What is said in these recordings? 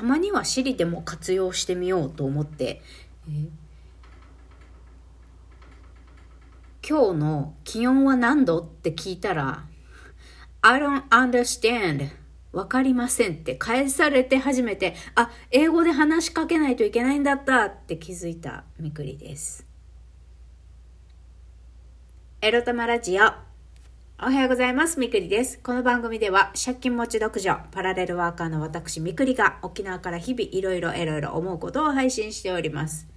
たまには Siri でも活用してみようと思って、今日の気温は何度？って聞いたら、I don't understand. わかりませんって返されて初めて、あ、英語で話しかけないといけないんだったって気づいたみくりです。エロ玉ラジオ。おはようございます。みくりです。この番組では借金持ち独女、パラレルワーカーの私みくりが沖縄から日々いろいろいろいろ思うことを配信しております。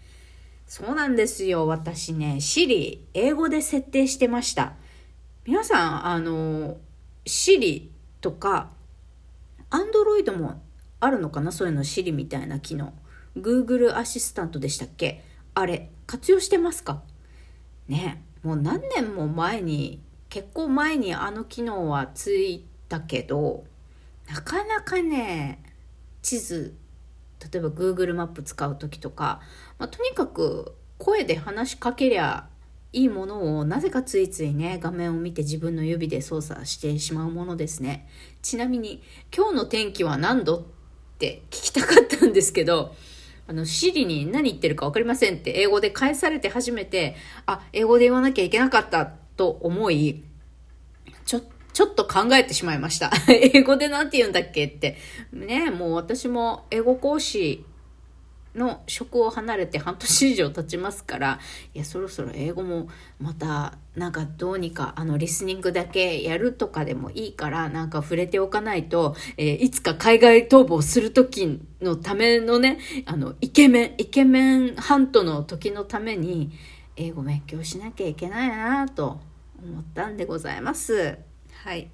そうなんですよ。私ね、Siri、英語で設定してました。皆さん、あの、Siri とか、Android もあるのかな？そういうの Siri みたいな機能。Google アシスタントでしたっけ？あれ、活用してますか？ね、もう何年も前に、結構前にあの機能はついたけど、なかなかね、地図例えば Google マップ使う時とか、まあ、とにかく声で話しかけりゃいいものをなぜかついついね画面を見て自分の指で操作してしまうものですね。ちなみに今日の天気は何度って聞きたかったんですけどあの、シリに何言ってるか分かりませんって英語で返されて初めて、あ、英語で言わなきゃいけなかったと思い、ちょっちょっと考えてしまいました。英語で何て言うんだっけって。ね、もう私も英語講師の職を離れて半年以上経ちますから、いや、そろそろ英語もまた、なんかどうにか、あの、リスニングだけやるとかでもいいから、なんか触れておかないと、えー、いつか海外逃亡する時のためのね、あの、イケメン、イケメンハントの時のために、英語勉強しなきゃいけないなと思ったんでございます。はい。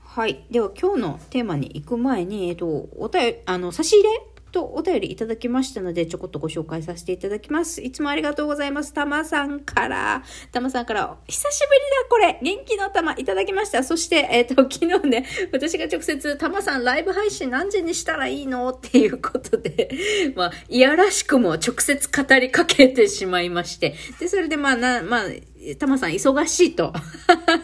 はい。では今日のテーマに行く前に、えっと、お便り、あの、差し入れとお便りいただきましたので、ちょこっとご紹介させていただきます。いつもありがとうございます。たまさんから、たまさんから、久しぶりだ、これ元気の玉いただきました。そして、えっ、ー、と、昨日ね、私が直接、たまさんライブ配信何時にしたらいいの？っていうことで、まあ、いやらしくも直接語りかけてしまいまして、で、それでまあ、な、まあ、たまさん忙しいと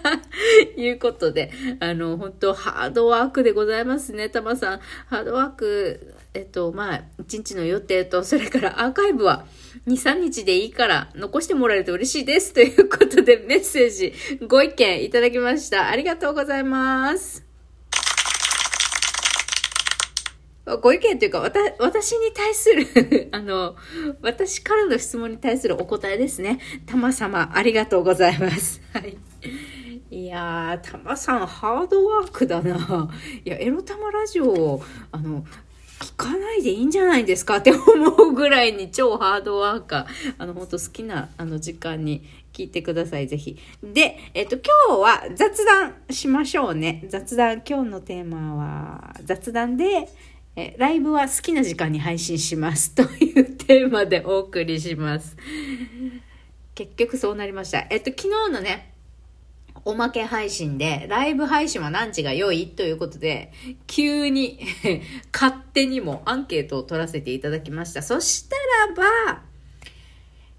いうことで、あの、本当ハードワークでございますね、たまさん。ハードワークえっと、まあ、1日の予定と、それからアーカイブは2、3日でいいから残してもらえると嬉しいです。ということでメッセージ、ご意見いただきました。ありがとうございます。ご意見というか、わた、私に対する あの、私からの質問に対するお答えですね。たま様、ありがとうございます。はい。いやー、たまさん、ハードワークだな。いや、エロタマラジオ、あの、聞かないでいいんじゃないですかって思うぐらいに超ハードワーカー。あの、本当好きなあの時間に聞いてください、ぜひ。で、えっと、今日は雑談しましょうね。雑談、今日のテーマは雑談で、えライブは好きな時間に配信します というテーマでお送りします。結局そうなりました。えっと、昨日のね、おまけ配信で、ライブ配信は何時が良いということで、急に 勝手にもアンケートを取らせていただきました。そしたらば、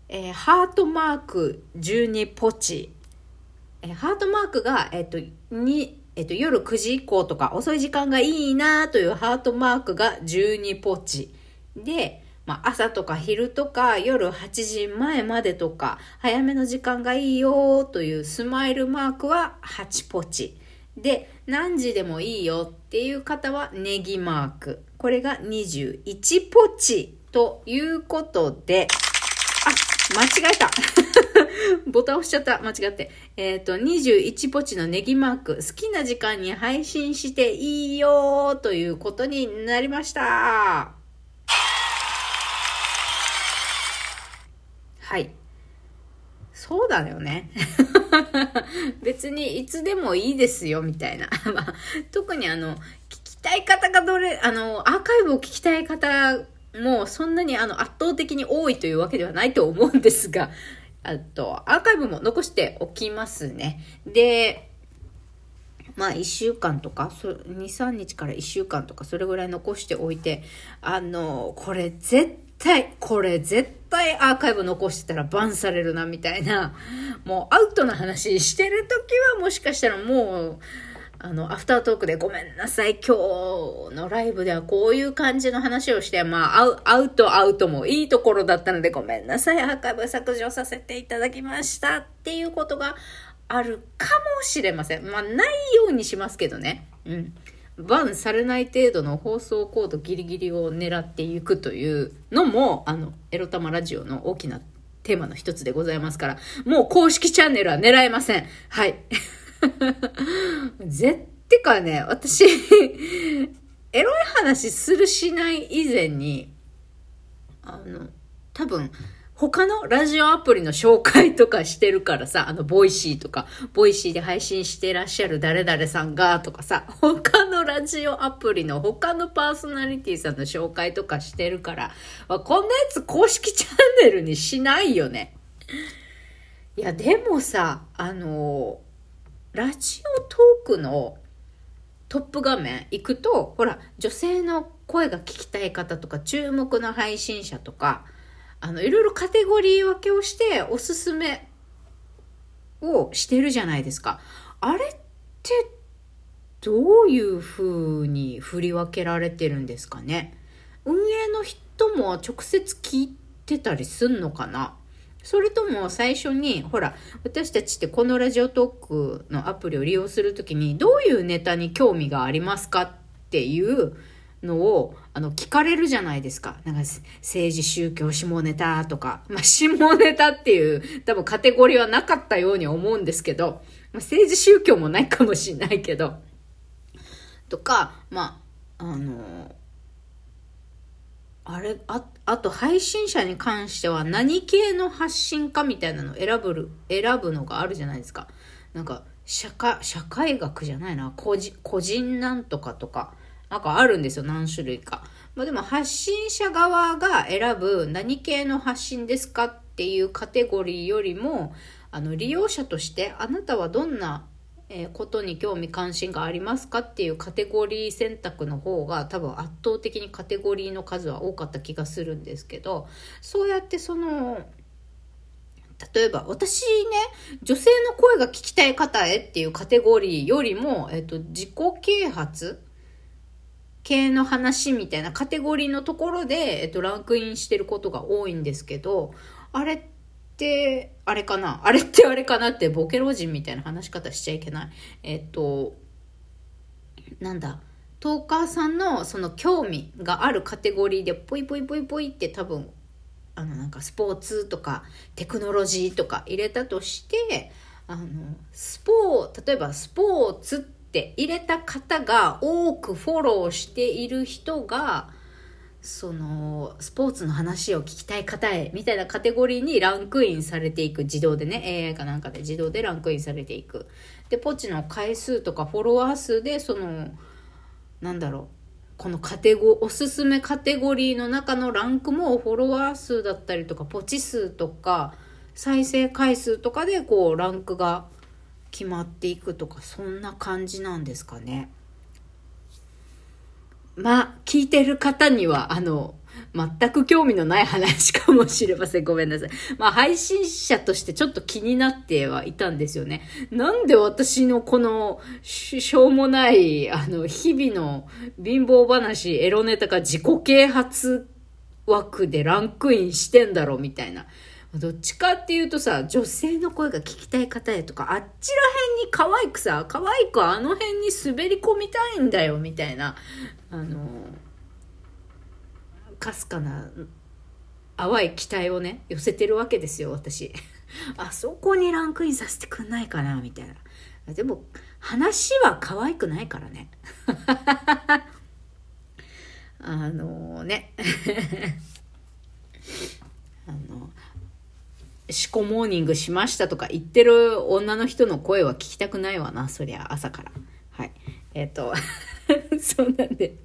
えー、ハートマーク12ポチ。えー、ハートマークが、えっ、と、に、えっ、と、夜9時以降とか遅い時間がいいなというハートマークが12ポチ。で、まあ、朝とか昼とか夜8時前までとか早めの時間がいいよというスマイルマークは8ポチ。で、何時でもいいよっていう方はネギマーク。これが21ポチということで、あ、間違えた ボタン押しちゃった。間違って。えっ、ー、と、21ポチのネギマーク。好きな時間に配信していいよということになりました。はい。そうだよね。別にいつでもいいですよ、みたいな。まあ、特にあの、聞きたい方がどれ、あの、アーカイブを聞きたい方もそんなにあの圧倒的に多いというわけではないと思うんですが、あと、アーカイブも残しておきますね。で、まあ1週間とか、2、3日から1週間とか、それぐらい残しておいて、あの、これ絶対、これ絶対アーカイブ残してたらバンされるな、みたいな、もうアウトな話してる時はもしかしたらもう、あの、アフタートークでごめんなさい、今日のライブではこういう感じの話をして、まあ、アウアウトアウトもいいところだったのでごめんなさい、アーカイブ削除させていただきましたっていうことがあるかもしれません。まあ、ないようにしますけどね。うん。バンされない程度の放送コードギリギリを狙っていくというのも、あの、エロ玉ラジオの大きなテーマの一つでございますから、もう公式チャンネルは狙えません。はい。ぜってかね、私エロい話するしない以前に、あの、多分、他のラジオアプリの紹介とかしてるからさ、あの、ボイシーとか、ボイシーで配信してらっしゃる誰々さんがとかさ、他のラジオアプリの他のパーソナリティさんの紹介とかしてるから、あこんなやつ公式チャンネルにしないよね。いや、でもさ、あの、ラジオトークのトップ画面行くと、ほら、女性の声が聞きたい方とか、注目の配信者とか、あの、いろいろカテゴリー分けをして、おすすめをしてるじゃないですか。あれって、どういう風に振り分けられてるんですかね。運営の人も直接聞いてたりすんのかなそれとも最初に、ほら、私たちってこのラジオトークのアプリを利用するときに、どういうネタに興味がありますかっていうのを、あの、聞かれるじゃないですか。なんか、政治、宗教、下ネタとか、まあ、下ネタっていう、多分カテゴリーはなかったように思うんですけど、まあ、政治、宗教もないかもしれないけど、とか、まあ、あのあれ、あ、あと配信者に関しては何系の発信かみたいなのを選ぶ、選ぶのがあるじゃないですか。なんか、社会、社会学じゃないな、個人、個人なんとかとか、なんかあるんですよ、何種類か。まあでも発信者側が選ぶ何系の発信ですかっていうカテゴリーよりも、あの、利用者としてあなたはどんな、ことに興味関心がありますかっていうカテゴリー選択の方が多分圧倒的にカテゴリーの数は多かった気がするんですけどそうやってその例えば私ね女性の声が聞きたい方へっていうカテゴリーよりも、えっと、自己啓発系の話みたいなカテゴリーのところで、えっと、ランクインしてることが多いんですけどあれってあれかな？あれってあれかなってボケ老人みたいな話し方しちゃいけない。えっと、なんだ、トーカーさんのその興味があるカテゴリーでポイポイポイポイって多分、あのなんかスポーツとかテクノロジーとか入れたとして、あの、スポー、例えばスポーツって入れた方が多くフォローしている人が、そのスポーツの話を聞きたい方へみたいなカテゴリーにランクインされていく。自動でね AI かなんかで。自動でランクインされていく。でポチの回数とかフォロワー数でそのなんだろう。このカテゴおすすめカテゴリーの中のランクもフォロワー数だったりとかポチ数とか再生回数とかでこうランクが決まっていくとかそんな感じなんですかね。まあ、聞いてる方には、あの、全く興味のない話かもしれません。ごめんなさい。まあ、配信者としてちょっと気になってはいたんですよね。なんで私のこの、しょうもない、あの、日々の貧乏話、エロネタが自己啓発枠でランクインしてんだろうみたいな。どっちかっていうとさ、女性の声が聞きたい方へとか、あっちら辺に可愛くさ、可愛くあの辺に滑り込みたいんだよ、みたいな、あの、かすかな淡い期待をね、寄せてるわけですよ、私。あそこにランクインさせてくんないかな、みたいな。でも、話は可愛くないからね。あのね。あの、シコモーニングしましたとか言ってる女の人の声は聞きたくないわな、そりゃ、朝から。はい。えっ、ー、と、そうなんで、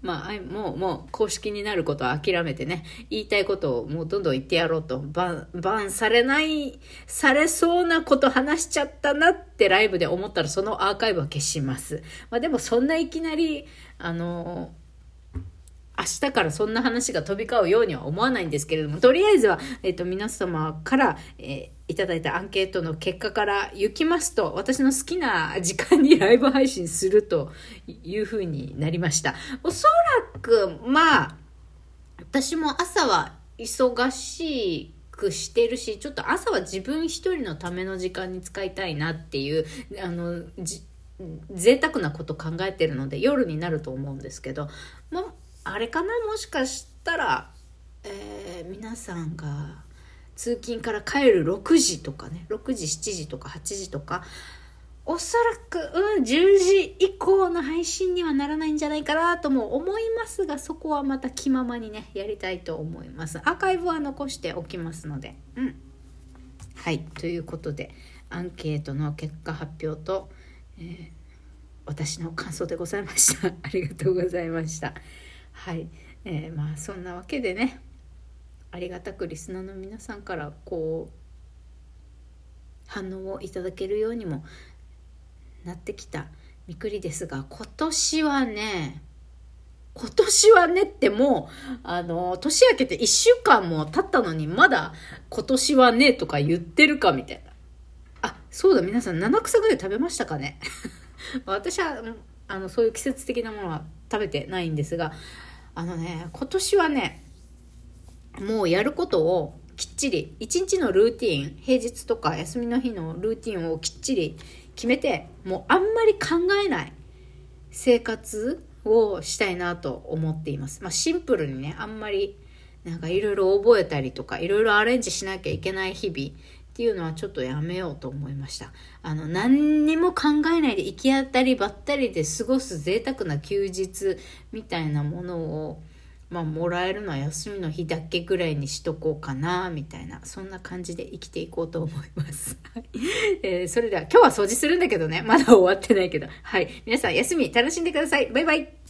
まあ、もう、もう、公式になることは諦めてね、言いたいことをもうどんどん言ってやろうと、バン、バンされない、されそうなこと話しちゃったなってライブで思ったら、そのアーカイブは消します。まあでも、そんないきなり、あの明日からそんな話が飛び交うようには思わないんですけれども、とりあえずは、えっ、ー、と、皆様から、えー、いただいたアンケートの結果から行きますと、私の好きな時間にライブ配信するというふうになりました。おそらく、まあ、私も朝は忙しくしてるし、ちょっと朝は自分一人のための時間に使いたいなっていう、あの、じ贅沢なこと考えてるので夜になると思うんですけど、まあ、れかな？もしかしたら、えー、皆さんが通勤から帰る6時とかね6時7時とか8時とかおそらく、うん、10時以降の配信にはならないんじゃないかなとも思いますが、そこはまた気ままにね、やりたいと思います。アーカイブは残しておきますので。うん。はい。ということで、アンケートの結果発表と、えー、私の感想でございました。ありがとうございました。はい。えー、まあ、そんなわけでね、ありがたくリスナーの皆さんからこう反応をいただけるようにもなってきたみくりですが今年はね今年はねってもう、あの、年明けて1週間も経ったのにまだ今年はねとか言ってるかみたいな。あ、そうだ、皆さん七草がゆ食べましたかね？私は、あの、そういう季節的なものは食べてないんですが、あのね、今年はね、もうやることをきっちり、一日のルーティン、平日とか休みの日のルーティンをきっちり決めて、もうあんまり考えない生活をしたいなと思っています。まあシンプルにね、あんまりなんかいろいろ覚えたりとか、いろいろアレンジしなきゃいけない日々っていうのはちょっとやめようと思いました。あの、何にも考えないで行き当たりばったりで過ごす贅沢な休日みたいなものをまあ、もらえるのは休みの日だけぐらいにしとこうかな、みたいな、そんな感じで生きていこうと思います。えー、それでは、今日は掃除するんだけどね、まだ終わってないけど。はい。皆さん、休み楽しんでください。バイバイ。